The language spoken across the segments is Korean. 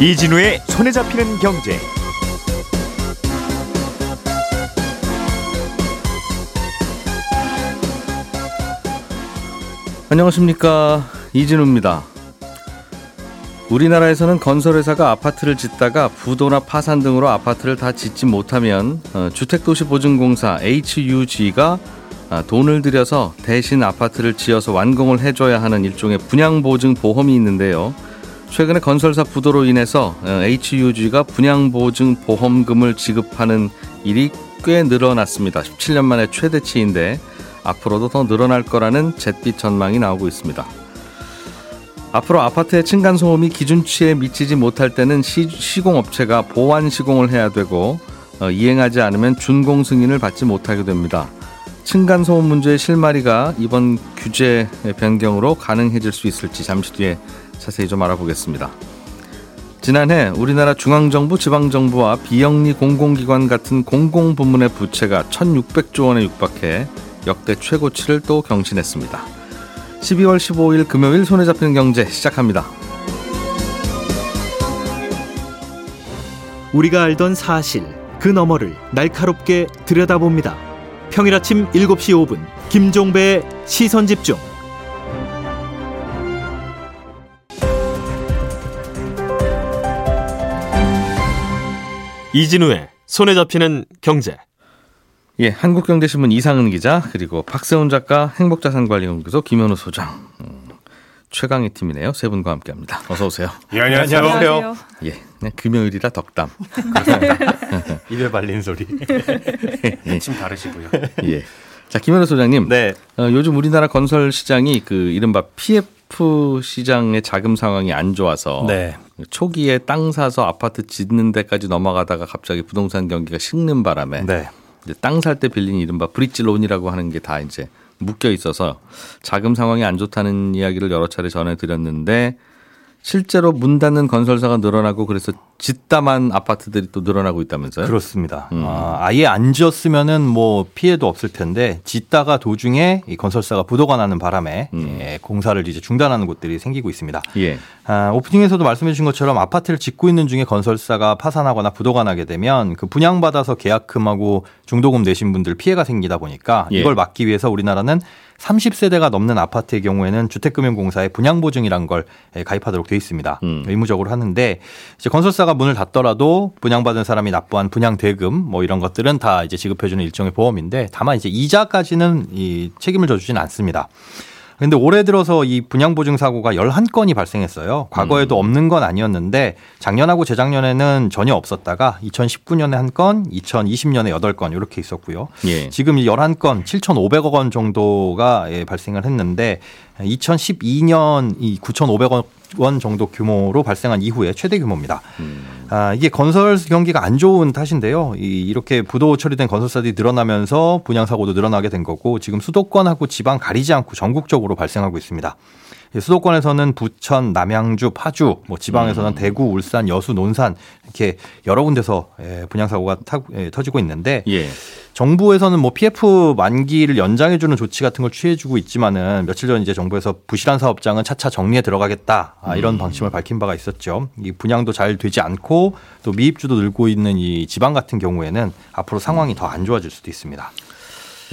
이진우의 손에 잡히는 경제. 안녕하십니까 이진우입니다. 우리나라에서는 건설회사가 아파트를 짓다가 부도나 파산 등으로 아파트를 다 짓지 못하면 어, 주택도시보증공사 HUG가 아, 돈을 들여서 대신 아파트를 지어서 완공을 해줘야 하는 일종의 분양보증 보험이 있는데요. 최근에 건설사 부도로 인해서 어, HUG가 분양보증 보험금을 지급하는 일이 꽤 늘어났습니다. 17년 만에 최대치인데 앞으로도 더 늘어날 거라는 잿빛 전망이 나오고 있습니다. 앞으로 아파트의 층간소음이 기준치에 미치지 못할 때는 시, 시공업체가 보완 시공을 해야 되고 어, 이행하지 않으면 준공 승인을 받지 못하게 됩니다. 층간소음 문제의 실마리가 이번 규제 변경으로 가능해질 수 있을지 잠시 뒤에 자세히 좀 알아보겠습니다. 지난해 우리나라 중앙정부, 지방정부와 비영리 공공기관 같은 공공부문의 부채가 1,600조 원에 육박해 역대 최고치를 또 경신했습니다. 12월 15일 금요일 손에 잡히는 경제 시작합니다. 우리가 알던 사실 그 너머를 날카롭게 들여다봅니다. 평일 아침 7시 5분 김종배의 시선 집중. 이진우의 손에 잡히는 경제. 예, 한국경제신문 이상은 기자 그리고 박세훈 작가 행복자산관리연구소 김현우 소장 음, 최강의 팀이네요. 세 분과 함께합니다. 어서 오세요. 예, 안녕하세요. 안녕하세요. 예, 그냥 금요일이라 덕담. 입에 발린 소리. 침 다르시고요. 예. 자, 김현우 소장님. 네. 어, 요즘 우리나라 건설 시장이 그 이른바 PF 시장의 자금 상황이 안 좋아서 네. 초기에 땅 사서 아파트 짓는 데까지 넘어가다가 갑자기 부동산 경기가 식는 바람에 네. 땅 살 때 빌린 이른바 브릿지 론이라고 하는 게 다 이제 묶여 있어서 자금 상황이 안 좋다는 이야기를 여러 차례 전해드렸는데 실제로 문 닫는 건설사가 늘어나고 그래서 짓다만 아파트들이 또 늘어나고 있다면서요? 그렇습니다. 음. 아, 아예 안 지었으면은 뭐 피해도 없을 텐데 짓다가 도중에 이 건설사가 부도가 나는 바람에 음. 예, 공사를 이제 중단하는 곳들이 생기고 있습니다. 예. 아, 오프닝에서도 말씀해 주신 것처럼 아파트를 짓고 있는 중에 건설사가 파산하거나 부도가 나게 되면 그 분양받아서 계약금하고 중도금 내신 분들 피해가 생기다 보니까 예. 이걸 막기 위해서 우리나라는 30세대가 넘는 아파트의 경우에는 주택금융공사에 분양보증이란 걸 예, 가입하도록 돼 있습니다. 음. 의무적으로 하는데 이제 건설사가 문을 닫더라도 분양받은 사람이 납부한 분양 대금 뭐 이런 것들은 다 이제 지급해주는 일종의 보험인데 다만 이제 이자까지는 이 책임을 져주지는 않습니다. 근데 올해 들어서 이 분양 보증 사고가 11건이 발생했어요. 과거에도 음. 없는 건 아니었는데 작년하고 재작년에는 전혀 없었다가 2019년에 한 건, 2020년에 8건 이렇게 있었고요. 예. 지금 이 11건 7,500억 원 정도가 예, 발생을 했는데 2012년 이 9,500억 원 정도 규모로 발생한 이후에 최대 규모입니다. 음. 아, 이게 건설 경기가 안 좋은 탓인데요. 이, 이렇게 부도 처리된 건설사들이 늘어나면서 분양 사고도 늘어나게 된 거고 지금 수도권하고 지방 가리지 않고 전국적으로 발생하고 있습니다. 수도권에서는 부천, 남양주, 파주, 뭐 지방에서는 음. 대구, 울산, 여수, 논산 이렇게 여러 군데서 예, 분양 사고가 타, 예, 터지고 있는데 예. 정부에서는 뭐 PF 만기를 연장해주는 조치 같은 걸 취해주고 있지만은 며칠 전 이제 정부에서 부실한 사업장은 차차 정리에 들어가겠다 아, 이런 음. 방침을 밝힌 바가 있었죠. 이 분양도 잘 되지 않고 또 미입주도 늘고 있는 이 지방 같은 경우에는 앞으로 상황이 더 안 좋아질 수도 있습니다.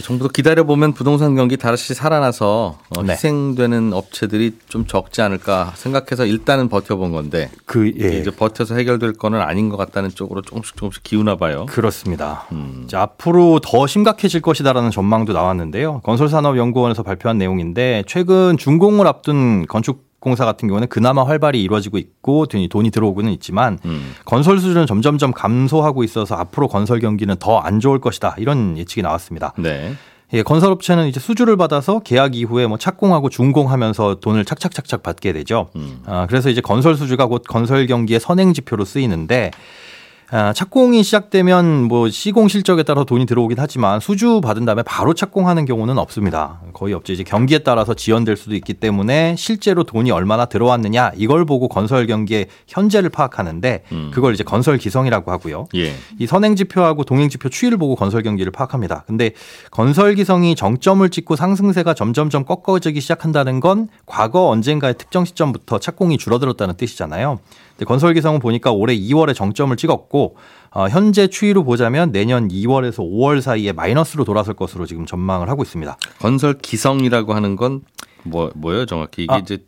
정부도 기다려 보면 부동산 경기 다시 살아나서 어, 네. 희생되는 업체들이 좀 적지 않을까 생각해서 일단은 버텨본 건데 그 예. 이제 버텨서 해결될 거는 아닌 것 같다는 쪽으로 조금씩 조금씩 기우나 봐요. 그렇습니다. 음. 앞으로 더 심각해질 것이다라는 전망도 나왔는데요. 건설산업연구원에서 발표한 내용인데 최근 준공을 앞둔 건축 공사 같은 경우는 그나마 활발히 이루어지고 있고 돈이 들어오고는 있지만 음. 건설 수준은 점점점 감소하고 있어서 앞으로 건설 경기는 더 안 좋을 것이다 이런 예측이 나왔습니다. 네. 예, 건설업체는 이제 수주를 받아서 계약 이후에 뭐 착공하고 준공하면서 돈을 착착착착 받게 되죠. 음. 아, 그래서 이제 건설 수주가 곧 건설 경기의 선행 지표로 쓰이는데 아, 착공이 시작되면 뭐 시공 실적에 따라 돈이 들어오긴 하지만 수주 받은 다음에 바로 착공하는 경우는 없습니다. 거의 없죠. 이제 경기에 따라서 지연될 수도 있기 때문에 실제로 돈이 얼마나 들어왔느냐 이걸 보고 건설 경기의 현재를 파악하는데 음. 그걸 이제 건설 기성이라고 하고요. 예. 이 선행 지표하고 동행 지표 추이를 보고 건설 경기를 파악합니다. 근데 건설 기성이 정점을 찍고 상승세가 점점점 꺾어지기 시작한다는 건 과거 언젠가의 특정 시점부터 착공이 줄어들었다는 뜻이잖아요. 근데 건설 기성은 보니까 올해 2월에 정점을 찍었고 어, 현재 추이로 보자면 내년 2월에서 5월 사이에 마이너스로 돌아설 것으로 지금 전망을 하고 있습니다. 건설 기성이라고 하는 건 뭐 뭐예요, 정확히 이게 아. 이제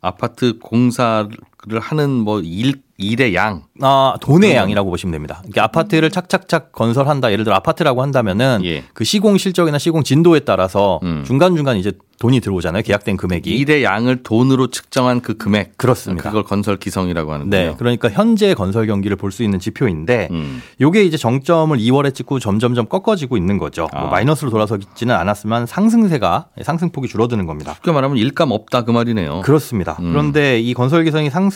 아파트 공사 를 하는 뭐 일 일의 양. 아, 돈의 그럼. 양이라고 보시면 됩니다. 이게 아파트를 착착착 건설한다. 예를 들어 아파트라고 한다면은 예. 그 시공 실적이나 시공 진도에 따라서 음. 중간중간 이제 돈이 들어오잖아요. 계약된 금액이. 일의 양을 돈으로 측정한 그 금액. 그렇습니다. 그걸 건설 기성이라고 하는데요. 네. 그러니까 현재 건설 경기를 볼 수 있는 지표인데 음. 요게 이제 정점을 2월에 찍고 점점점 꺾어지고 있는 거죠. 뭐 아. 마이너스로 돌아서지는 않았지만 상승세가 상승폭이 줄어드는 겁니다. 쉽게 말하면 일감 없다 그 말이네요. 그렇습니다. 음. 그런데 이 건설 기성이 상승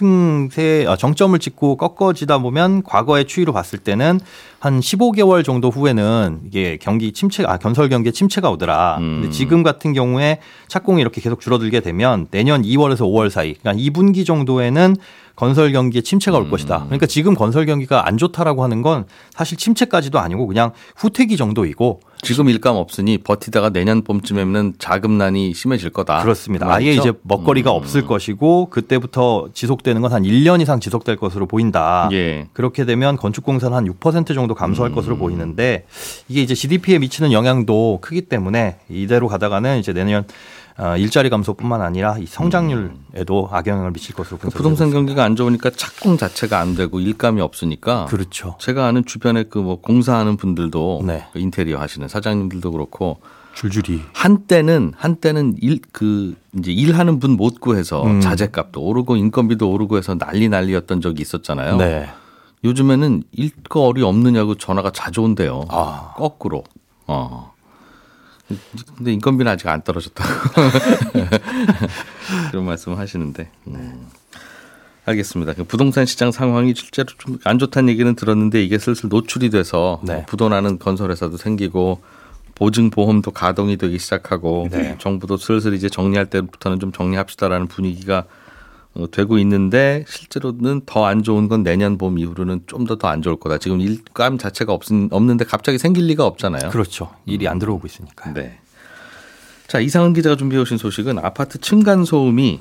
세 아, 정점을 찍고 꺾어지다 보면 과거의 추이로 봤을 때는 한 15개월 정도 후에는 이게 경기 침체 아 건설 경기에 침체가 오더라. 음. 근데 지금 같은 경우에 착공이 이렇게 계속 줄어들게 되면 내년 2월에서 5월 사이 그러니까 2분기 정도에는 건설 경기에 침체가 올 음. 것이다. 그러니까 지금 건설 경기가 안 좋다라고 하는 건 사실 침체까지도 아니고 그냥 후퇴기 정도이고 지금 일감 없으니 버티다가 내년 봄쯤에는 자금난이 심해질 거다. 그렇습니다. 그 아예? 이제 먹거리가 음. 없을 것이고 그때부터 지속되는 건 한 1년 이상 지속될 것으로 보인다. 예. 그렇게 되면 건축공사는 한 6% 정도 감소할 음. 것으로 보이는데 이게 이제 GDP에 미치는 영향도 크기 때문에 이대로 가다가는 이제 내년 어, 일자리 감소뿐만 아니라 이 성장률에도 악영향을 미칠 것으로 그 분석이 부동산 경기가 안 좋으니까 착공 자체가 안 되고 일감이 없으니까. 그렇죠. 제가 아는 주변에 그 뭐 공사하는 분들도 네. 그 인테리어 하시는 사장님들도 그렇고 줄줄이 한때는 한때는 일 그 이제 일하는 분 못 구해서 음. 자재값도 오르고 인건비도 오르고 해서 난리 난리였던 적이 있었잖아요. 네. 요즘에는 일거리 없느냐고 전화가 자주 온대요. 아. 거꾸로. 어. 근데 인건비는 아직 안 떨어졌다고 그런 말씀 하시는데. 음. 알겠습니다. 그 부동산 시장 상황이 실제로 좀 안 좋다는 얘기는 들었는데 이게 슬슬 노출이 돼서 네. 뭐 부도나는 건설회사도 생기고 보증 보험도 가동이 되기 시작하고 네. 정부도 슬슬 이제 정리할 때부터는 좀 정리합시다라는 분위기가 어, 되고 있는데 실제로는 더 안 좋은 건 내년 봄 이후로는 좀 더 더 안 좋을 거다. 지금 일감 자체가 없, 없는데 갑자기 생길 리가 없잖아요. 그렇죠. 일이 안 들어오고 있으니까. 네. 자 이상은 기자가 준비해 오신 소식은 아파트 층간 소음이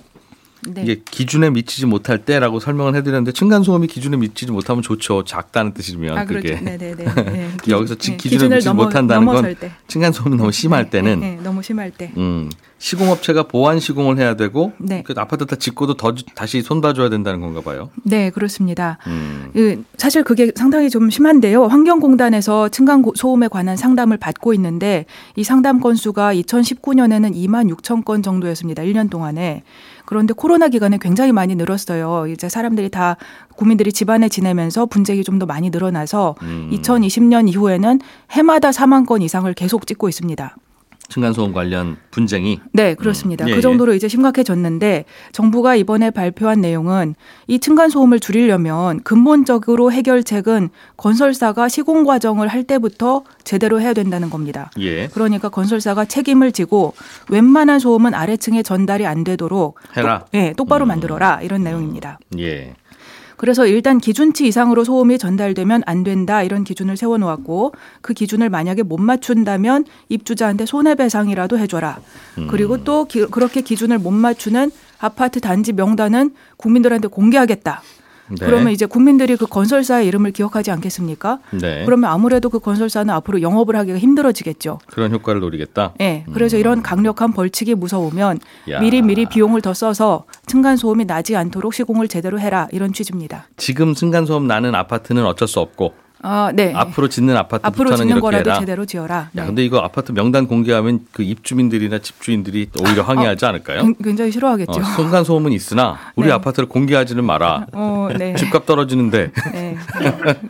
네. 이게 기준에 미치지 못할 때라고 설명을 해드렸는데 층간 소음이 기준에 미치지 못하면 좋죠. 작다는 뜻이면 아, 그게 그렇죠. 네네네. 네. 여기서 지- 네, 기준을 미치지 넘어- 못한다는 건 때. 층간 소음이 너무 심할 네, 때는 네, 네, 너무 심할 때. 음, 시공업체가 보완 시공을 해야 되고 네. 그 아파트 다 짓고도 더 주- 다시 손봐줘야 된다는 건가 봐요. 네, 그렇습니다. 음. 그 사실 그게 상당히 좀 심한데요. 환경공단에서 층간 고- 소음에 관한 상담을 받고 있는데 이 상담 건수가 2019년에는 2만 6천 건 정도였습니다. 1년 동안에. 그런데 코로나 기간에 굉장히 많이 늘었어요. 이제 사람들이 다 국민들이 집안에 지내면서 분쟁이 좀 더 많이 늘어나서 음. 2020년 이후에는 해마다 4만 건 이상을 계속 찍고 있습니다. 층간 소음 관련 분쟁이 네, 그렇습니다. 음, 예, 그 정도로 이제 심각해졌는데 정부가 이번에 발표한 내용은 이 층간 소음을 줄이려면 근본적으로 해결책은 건설사가 시공 과정을 할 때부터 제대로 해야 된다는 겁니다. 예 그러니까 건설사가 책임을 지고 웬만한 소음은 아래층에 전달이 안 되도록 해라. 똑, 네, 똑바로 음. 만들어라 이런 내용입니다. 예. 그래서 일단 기준치 이상으로 소음이 전달되면 안 된다 이런 기준을 세워놓았고 그 기준을 만약에 못 맞춘다면 입주자한테 손해배상이라도 해줘라. 음. 그리고 또 기- 그렇게 기준을 못 맞추는 아파트 단지 명단은 국민들한테 공개하겠다. 네. 그러면 이제 국민들이 그 건설사의 이름을 기억하지 않겠습니까? 네. 그러면 아무래도 그 건설사는 앞으로 영업을 하기가 힘들어지겠죠. 그런 효과를 노리겠다. 예. 그래서 이런 강력한 벌칙이 무서우면 음. 야. 미리 미리 비용을 더 써서 층간 소음이 나지 않도록 시공을 제대로 해라 이런 취지입니다. 지금 층간 소음 나는 아파트는 어쩔 수 없고 아, 네. 앞으로 짓는 앞으로 아파트부터는 짓는 거라도 해라. 제대로 지어라. 야, 네. 근데 이거 아파트 명단 공개하면 그 입주민들이나 집주인들이 오히려 항의하지 않을까요? 굉- 굉장히 싫어하겠죠. 어, 순간 소음은 있으나 우리 네. 아파트를 공개하지는 마라. 어, 네. 집값 떨어지는데 네.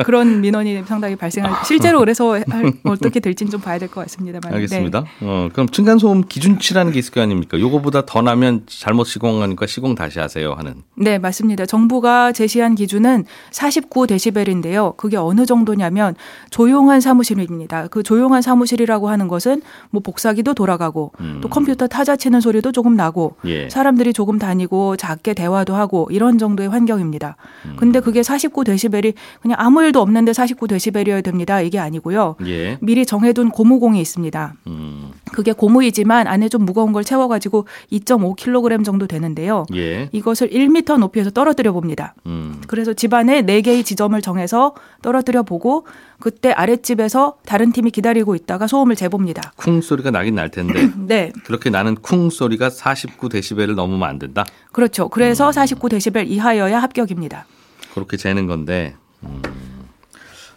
그런 민원이 상당히 발생할 실제로 그래서 할- 어떻게 될지는 좀 봐야 될 것 같습니다만. 알겠습니다. 어, 그럼 층간 소음 기준치라는 게 있을 거 아닙니까? 요거보다 더 나면 잘못 시공하니까 시공 다시 하세요 하는. 네, 맞습니다. 정부가 제시한 기준은 49 데시벨인데요. 그게 어느 정도 냐면 조용한 사무실입니다. 그 조용한 사무실이라고 하는 것은 뭐 복사기도 돌아가고 음. 또 컴퓨터 타자 치는 소리도 조금 나고 예. 사람들이 조금 다니고 작게 대화도 하고 이런 정도의 환경입니다. 음. 근데 그게 49데시벨이 그냥 아무 일도 없는데 49데시벨이어야 됩니다. 이게 아니고요. 예. 미리 정해둔 고무공이 있습니다. 음. 그게 고무이지만 안에 좀 무거운 걸 채워가지고 2.5kg 정도 되는데요. 예. 이것을 1m 높이에서 떨어뜨려 봅니다. 음. 그래서 집안에 4개의 지점을 정해서 떨어뜨려 보고 그때 아랫집에서 다른 팀이 기다리고 있다가 소음을 재봅니다. 쿵 소리가 나긴 날 텐데 네, 그렇게 나는 쿵 소리가 49데시벨을 넘으면 안 된다. 그렇죠. 그래서 49데시벨 이하여야 합격입니다. 그렇게 재는 건데. 음.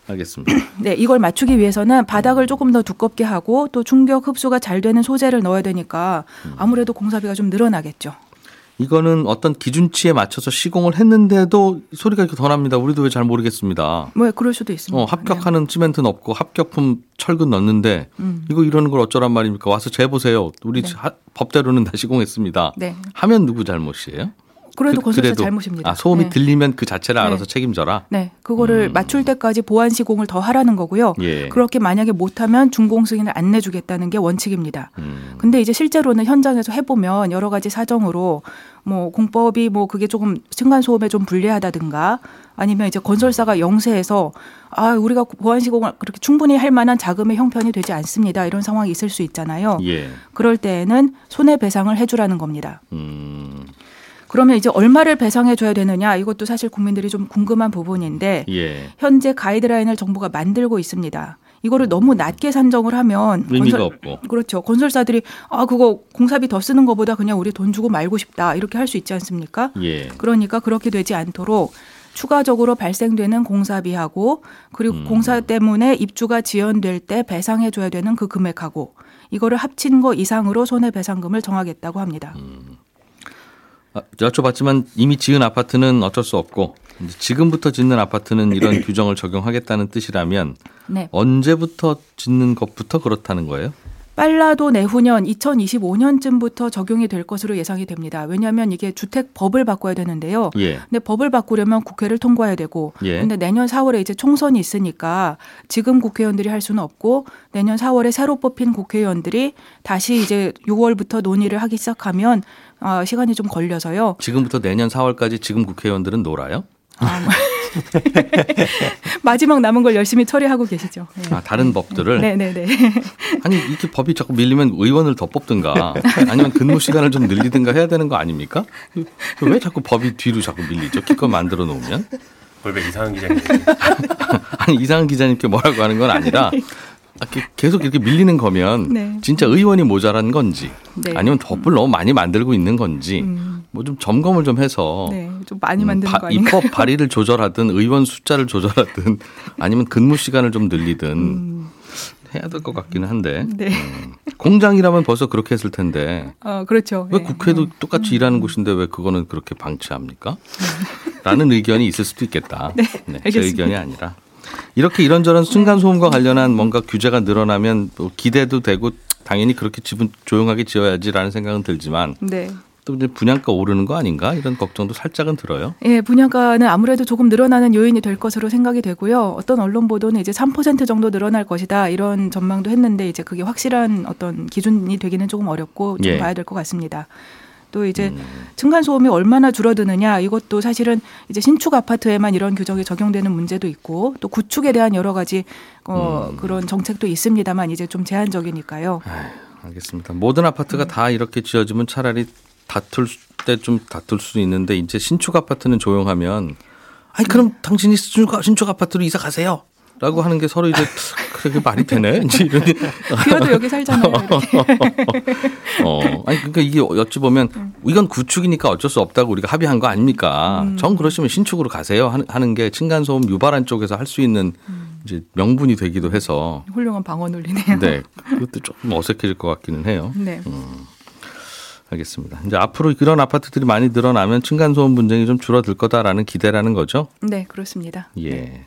알겠습니다. 네, 이걸 맞추기 위해서는 바닥을 조금 더 두껍게 하고 또 충격 흡수가 잘 되는 소재를 넣어야 되니까 아무래도 공사비가 좀 늘어나겠죠. 이거는 어떤 기준치에 맞춰서 시공을 했는데도 소리가 이렇게 더 납니다. 우리도 왜 잘 모르겠습니다. 뭐 그럴 수도 있습니다. 어, 합격하는 시멘트는 없고 합격품 철근 넣는데 음. 이거 이러는 걸 어쩌란 말입니까? 와서 재보세요. 우리 하- 법대로는 다 시공했습니다. 네. 하면 누구 잘못이에요? 그래도 그- 건설사 그래도- 잘못입니다. 아, 소음이 네. 들리면 그 자체를 네. 알아서 책임져라. 네, 그거를 음. 맞출 때까지 보안 시공을 더 하라는 거고요. 예. 그렇게 만약에 못하면 준공 승인을 안 내주겠다는 게 원칙입니다. 음. 근데 이제 실제로는 현장에서 해보면 여러 가지 사정으로 뭐 공법이 뭐 그게 조금 층간 소음에 좀 불리하다든가 아니면 이제 건설사가 영세해서 아 우리가 보안 시공을 그렇게 충분히 할 만한 자금의 형편이 되지 않습니다 이런 상황이 있을 수 있잖아요. 예. 그럴 때에는 손해 배상을 해주라는 겁니다. 음. 그러면 이제 얼마를 배상해 줘야 되느냐 이것도 사실 국민들이 좀 궁금한 부분인데 예. 현재 가이드라인을 정부가 만들고 있습니다. 이거를 너무 낮게 산정을 하면 의미가 없고. 그렇죠. 건설사들이 아 그거 공사비 더 쓰는 것보다 그냥 우리 돈 주고 말고 싶다 이렇게 할 수 있지 않습니까? 예. 그러니까 그렇게 되지 않도록 추가적으로 발생되는 공사비하고 그리고 음. 공사 때문에 입주가 지연될 때 배상해 줘야 되는 그 금액하고 이거를 합친 거 이상으로 손해 배상금을 정하겠다고 합니다. 음. 아, 여쭤봤지만 이미 지은 아파트는 어쩔 수 없고 지금부터 짓는 아파트는 이런 규정을 적용하겠다는 뜻이라면 네. 언제부터 짓는 것부터 그렇다는 거예요? 빨라도 내후년 2025년쯤부터 적용이 될 것으로 예상이 됩니다. 왜냐하면 이게 주택법을 바꿔야 되는데요. 예. 근데 법을 바꾸려면 국회를 통과해야 되고 예. 근데 내년 4월에 이제 총선이 있으니까 지금 국회의원들이 할 수는 없고 내년 4월에 새로 뽑힌 국회의원들이 다시 이제 6월부터 논의를 하기 시작하면 아, 시간이 좀 걸려서요. 지금부터 내년 4월까지 지금 국회의원들은 놀아요? 아, 뭐. 마지막 남은 걸 열심히 처리하고 계시죠. 네. 아, 다른 법들을 네, 네, 네. 아니 이렇게 법이 자꾸 밀리면 의원을 더 뽑든가 아니면 근무 시간을 좀 늘리든가 해야 되는 거 아닙니까? 왜 자꾸 법이 뒤로 자꾸 밀리죠? 기껏 만들어 놓으면 볼백 이상한 기자님. 아니 이상한 기자님께 뭐라고 하는 건 아니라 계속 이렇게 밀리는 거면 네. 진짜 의원이 모자란 건지 네. 아니면 법을 너무 많이 만들고 있는 건지 음, 뭐좀 점검을 좀 해서 네, 좀 많이 음, 만드는 바- 거 아닌가? 입법 발의를 조절하든 의원 숫자를 조절하든 아니면 근무 시간을 좀 늘리든 음, 해야 될 것 같기는 한데 네. 공장이라면 벌써 그렇게 했을 텐데 어, 그렇죠. 왜 네. 국회도 똑같이 일하는 곳인데 왜 그거는 그렇게 방치합니까? 라는 의견이 있을 수도 있겠다. 네, 제 알겠습니다. 의견이 아니라. 이렇게 이런저런 순간 소음과 관련한 뭔가 규제가 늘어나면 뭐 기대도 되고 당연히 그렇게 집은 조용하게 지어야지라는 생각은 들지만 네. 또 이제 분양가 오르는 거 아닌가 이런 걱정도 살짝은 들어요. 예, 분양가는 아무래도 조금 늘어나는 요인이 될 것으로 생각이 되고요. 어떤 언론 보도는 이제 3% 정도 늘어날 것이다 이런 전망도 했는데 이제 그게 확실한 어떤 기준이 되기는 조금 어렵고 좀 예. 봐야 될 것 같습니다. 또 이제 층간 소음이 얼마나 줄어드느냐 이것도 사실은 이제 신축 아파트에만 이런 규정이 적용되는 문제도 있고 또 구축에 대한 여러 가지 어 그런 정책도 있습니다만 이제 좀 제한적이니까요. 알겠습니다. 모든 아파트가 다 이렇게 지어지면 차라리 다툴 때 좀 다툴 수 있는데 이제 신축 아파트는 조용하면 아니 그럼 당신이 신축, 신축 아파트로 이사 가세요. 라고 하는 게 서로 이제 그게 말이 되네. 이제 이런 비어도 여기 살잖아요. 어, 아니 그러니까 이게 어찌 보면 이건 구축이니까 어쩔 수 없다고 우리가 합의한 거 아닙니까? 정 그러시면 신축으로 가세요 하는- 게 층간 소음 유발한 쪽에서 할 수 있는 이제 명분이 되기도 해서 훌륭한 방어 논리네요. 네 그것도 조금 어색해질 것 같기는 해요. 네. 알겠습니다. 이제 앞으로 이런 아파트들이 많이 늘어나면 층간 소음 분쟁이 좀 줄어들 거다라는 기대라는 거죠. 네, 그렇습니다. 예.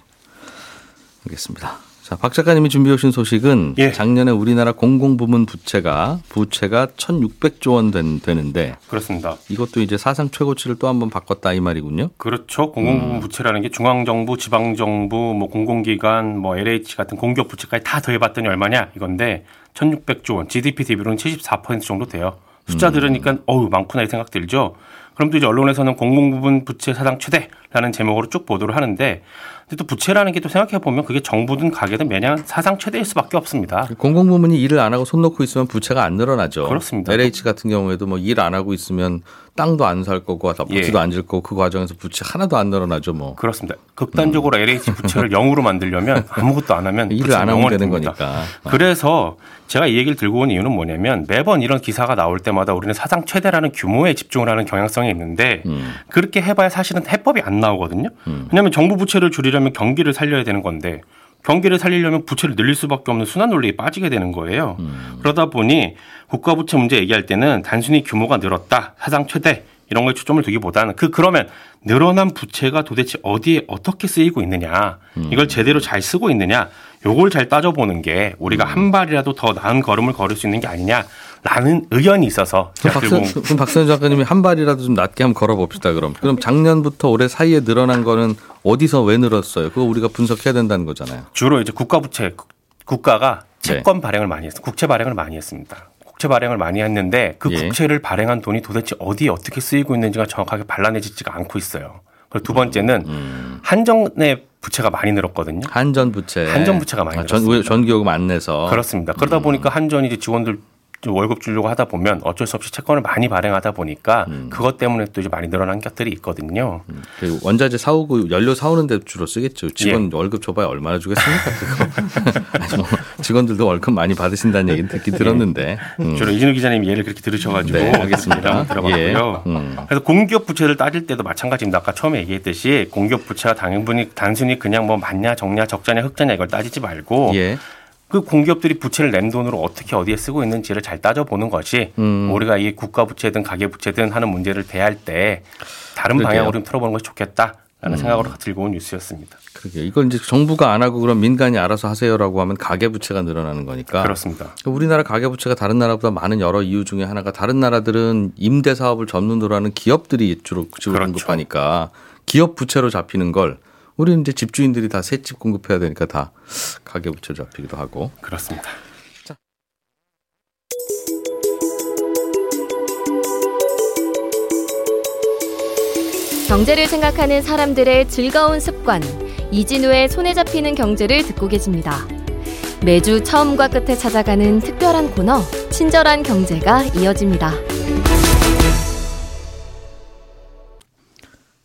알겠습니다. 자, 박 작가님이 준비해 오신 소식은 예. 작년에 우리나라 공공부문 부채가 부채가 1,600조 원 된, 되는데 그렇습니다. 이것도 이제 사상 최고치를 또 한 번 바꿨다 이 말이군요. 그렇죠. 공공부문 부채라는 게 중앙정부, 지방정부, 뭐 공공기관, 뭐 LH 같은 공기업 부채까지 다 더해봤더니 얼마냐 이건데 1,600조 원, GDP 대비로는 74% 정도 돼요. 숫자 들으니까 어우 많구나 이 생각 들죠. 그럼 또 이제 언론에서는 공공부문 부채 사상 최대 라는 제목으로 쭉 보도를 하는데 근데 또 부채라는 게 또 생각해 보면 그게 정부든 가게든 매년 사상 최대일 수밖에 없습니다. 공공 부문이 일을 안 하고 손 놓고 있으면 부채가 안 늘어나죠. 그렇습니다. LH 같은 경우에도 뭐 일 안 하고 있으면 땅도 안 살 거고 아파트도 예. 안질 거고 그 과정에서 부채 하나도 안 늘어나죠 뭐. 그렇습니다. 극단적으로 LH 부채를 0으로 만들려면 아무것도 안 하면 일을 안 하면 되는 됩니다. 거니까. 그래서 제가 이 얘기를 들고 온 이유는 뭐냐면 매번 이런 기사가 나올 때마다 우리는 사상 최대라는 규모에 집중을 하는 경향성이 있는데 음. 그렇게 해봐야 사실은 해법이 안 나오거든요. 왜냐하면 정부 부채를 줄이려면 경기를 살려야 되는 건데 경기를 살리려면 부채를 늘릴 수밖에 없는 순환 논리에 빠지게 되는 거예요. 음. 그러다 보니 국가 부채 문제 얘기할 때는 단순히 규모가 늘었다, 사상 최대 이런 거에 초점을 두기보다는 그 그러면 늘어난 부채가 도대체 어디에 어떻게 쓰이고 있느냐, 음. 이걸 제대로 잘 쓰고 있느냐, 요걸 잘 따져보는 게 우리가 음. 한 발이라도 더 나은 걸음을 걸을 수 있는 게 아니냐 라는 의견이 있어서 박선, 온 그럼 박선희 작가님이 한 발이라도 좀 낮게 한번 걸어봅시다. 그럼 그럼 작년부터 올해 사이에 늘어난 거는 어디서 왜 늘었어요? 그거 우리가 분석해야 된다는 거잖아요. 주로 이제 국가 부채 국- 국가가 네. 채권 발행을 많이 했어. 국채 발행을 많이 했습니다. 국채 발행을 많이 했는데 그 예. 국채를 발행한 돈이 도대체 어디에 어떻게 쓰이고 있는지가 정확하게 발라내지지가 않고 있어요. 그리고 두 번째는 음. 한정의 부채가 많이 늘었거든요. 한전 부채. 한전 부채가 많이 아, 전, 늘었습니다. 전기요금 안 내서. 그렇습니다. 그러다 보니까 한전이 이제 직원들 좀 월급 주려고 하다 보면 어쩔 수 없이 채권을 많이 발행하다 보니까 그것 때문에 또 이제 많이 늘어난 것들이 있거든요. 그 원자재 사오고 연료 사오는 데 주로 쓰겠죠. 직원 예. 월급 줘봐야 얼마나 주겠습니까? 그거. 아니, 뭐 직원들도 월급 많이 받으신다는 얘기는 듣긴 들었는데. 음. 주로 이진우 기자님이 예를 그렇게 들으셔가지고 네, 알겠습니다. 들어봤고요. 예. 음. 그래서 공기업 부채를 따질 때도 마찬가지입니다. 아까 처음에 얘기했듯이 공기업 부채가 당연히 단순히 그냥 뭐 많냐 적냐 적자냐 흑자냐 이걸 따지지 말고 예. 그 공기업들이 부채를 낸 돈으로 어떻게 어디에 쓰고 있는지를 잘 따져보는 것이 음. 우리가 이 국가 부채든 가계 부채든 하는 문제를 대할 때 다른 그러게요. 음. 방향으로 좀 틀어보는 것이 좋겠다 라는 생각으로 들고 온 뉴스였습니다. 그러게 이걸 이제 정부가 안 하고 그럼 민간이 알아서 하세요라고 하면 가계 부채가 늘어나는 거니까. 그렇습니다. 우리나라 가계 부채가 다른 나라보다 많은 여러 이유 중에 하나가 다른 나라들은 임대 사업을 전문으로 하는 기업들이 주로 지원 그렇죠. 공급하니까 기업 부채로 잡히는 걸 우리는 이제 집주인들이 다 새집 공급해야 되니까 다 가계 부채로 잡히기도 하고. 그렇습니다. 경제를 생각하는 사람들의 즐거운 습관 이진우의 손에 잡히는 경제를 듣고 계십니다. 매주 처음과 끝에 찾아가는 특별한 코너 친절한 경제가 이어집니다.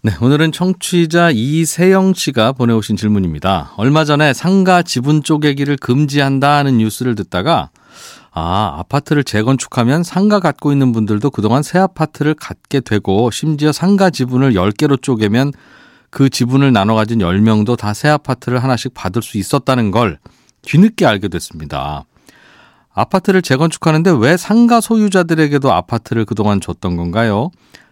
네, 오늘은 청취자 이세영 씨가 보내오신 질문입니다. 얼마 전에 상가 지분 쪼개기를 금지한다는 뉴스를 듣다가 아, 아파트를 재건축하면 상가 갖고 있는 분들도 그동안 새 아파트를 갖게 되고 심지어 상가 지분을 10개로 쪼개면 그 지분을 나눠 가진 10명도 다 새 아파트를 하나씩 받을 수 있었다는 걸 뒤늦게 알게 됐습니다. 아파트를 재건축하는데 왜 상가 소유자들에게도 아파트를 그동안 줬던 건가요?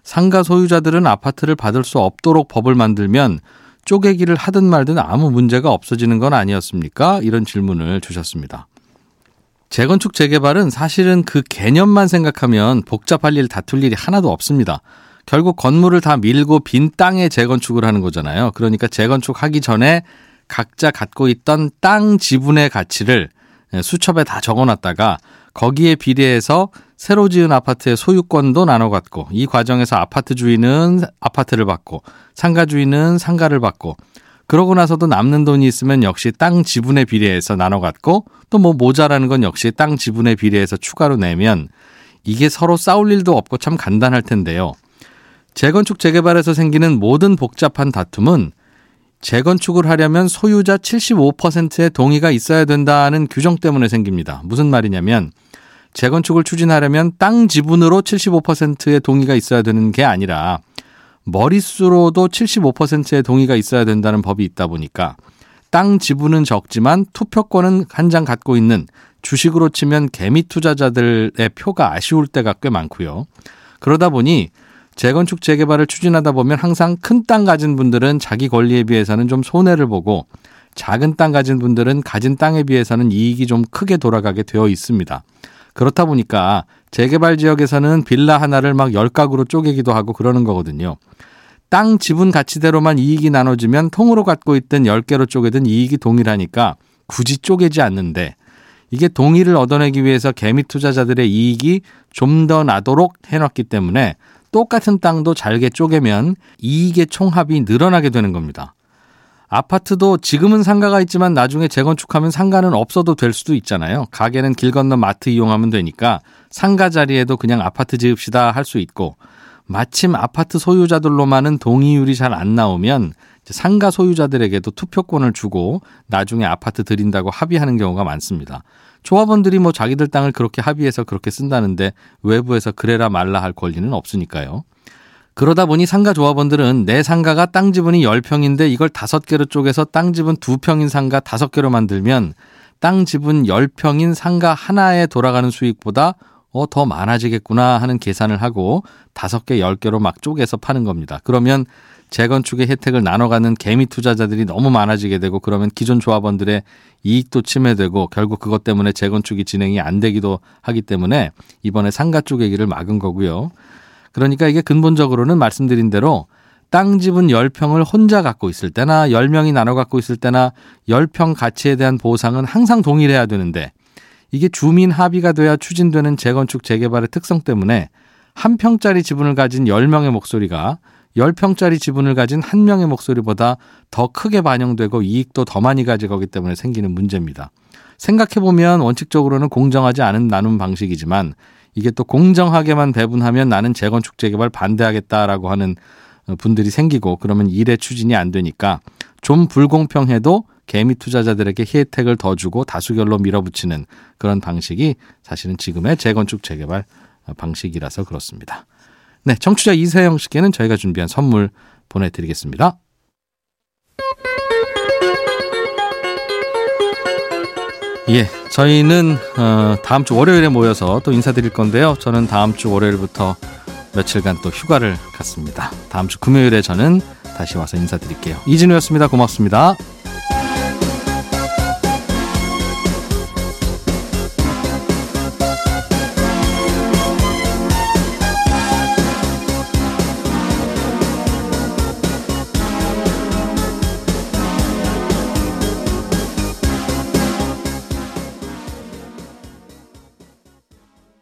상가 소유자들은 아파트를 받을 수 없도록 법을 만들면 쪼개기를 하든 말든 아무 문제가 없어지는 건 아니었습니까? 이런 질문을 주셨습니다. 재건축 재개발은 사실은 그 개념만 생각하면 복잡할 일 다툴 일이 하나도 없습니다. 결국 건물을 다 밀고 빈 땅에 재건축을 하는 거잖아요. 그러니까 재건축하기 전에 각자 갖고 있던 땅 지분의 가치를 수첩에 다 적어놨다가 거기에 비례해서 새로 지은 아파트의 소유권도 나눠 갖고 이 과정에서 아파트 주인은 아파트를 받고 상가 주인은 상가를 받고 그러고 나서도 남는 돈이 있으면 역시 땅 지분에 비례해서 나눠 갖고 또 뭐 모자라는 건 역시 땅 지분에 비례해서 추가로 내면 이게 서로 싸울 일도 없고 참 간단할 텐데요. 재건축 재개발에서 생기는 모든 복잡한 다툼은 재건축을 하려면 소유자 75%의 동의가 있어야 된다는 규정 때문에 생깁니다. 무슨 말이냐면 재건축을 추진하려면 땅 지분으로 75%의 동의가 있어야 되는 게 아니라 머릿수로도 75%의 동의가 있어야 된다는 법이 있다 보니까 땅 지분은 적지만 투표권은 한 장 갖고 있는 주식으로 치면 개미 투자자들의 표가 아쉬울 때가 꽤 많고요. 그러다 보니 재건축 재개발을 추진하다 보면 항상 큰 땅 가진 분들은 자기 권리에 비해서는 좀 손해를 보고 작은 땅 가진 분들은 가진 땅에 비해서는 이익이 좀 크게 돌아가게 되어 있습니다. 그렇다 보니까 재개발 지역에서는 빌라 하나를 막 10가구로 쪼개기도 하고 그러는 거거든요. 땅 지분 가치대로만 이익이 나눠지면 통으로 갖고 있던 10개로 쪼개든 이익이 동일하니까 굳이 쪼개지 않는데 이게 동의를 얻어내기 위해서 개미 투자자들의 이익이 좀 더 나도록 해놨기 때문에 똑같은 땅도 잘게 쪼개면 이익의 총합이 늘어나게 되는 겁니다. 아파트도 지금은 상가가 있지만 나중에 재건축하면 상가는 없어도 될 수도 있잖아요. 가게는 길 건너 마트 이용하면 되니까 상가 자리에도 그냥 아파트 지읍시다 할 수 있고 마침 아파트 소유자들로만은 동의율이 잘 안 나오면 상가 소유자들에게도 투표권을 주고 나중에 아파트 드린다고 합의하는 경우가 많습니다. 조합원들이 뭐 자기들 땅을 그렇게 합의해서 그렇게 쓴다는데 외부에서 그래라 말라 할 권리는 없으니까요. 그러다 보니 상가 조합원들은 내 상가가 땅 지분이 10평인데 이걸 5개로 쪼개서 땅 지분 2평인 상가 5개로 만들면 땅 지분 10평인 상가 하나에 돌아가는 수익보다 어, 더 많아지겠구나 하는 계산을 하고 5개, 10개로 막 쪼개서 파는 겁니다. 그러면 재건축의 혜택을 나눠가는 개미 투자자들이 너무 많아지게 되고 그러면 기존 조합원들의 이익도 침해되고 결국 그것 때문에 재건축이 진행이 안 되기도 하기 때문에 이번에 상가 쪼개기를 막은 거고요. 그러니까 이게 근본적으로는 말씀드린 대로 땅 지분 10평을 혼자 갖고 있을 때나 10명이 나눠 갖고 있을 때나 10평 가치에 대한 보상은 항상 동일해야 되는데 이게 주민 합의가 돼야 추진되는 재건축 재개발의 특성 때문에 한 평짜리 지분을 가진 10명의 목소리가 10평짜리 지분을 가진 한 명의 목소리보다 더 크게 반영되고 이익도 더 많이 가져가기 때문에 생기는 문제입니다. 생각해보면 원칙적으로는 공정하지 않은 나눔 방식이지만 이게 또 공정하게만 배분하면 나는 재건축 재개발 반대하겠다라고 하는 분들이 생기고 그러면 일의 추진이 안 되니까 좀 불공평해도 개미 투자자들에게 혜택을 더 주고 다수결로 밀어붙이는 그런 방식이 사실은 지금의 재건축 재개발 방식이라서 그렇습니다. 네, 청취자 이세영 씨께는 저희가 준비한 선물 보내드리겠습니다. 예, 저희는 어, 다음 주 월요일에 모여서 또 인사드릴 건데요. 저는 다음 주 월요일부터 며칠간 또 휴가를 갔습니다. 다음 주 금요일에 저는 다시 와서 인사드릴게요. 이진우였습니다. 고맙습니다.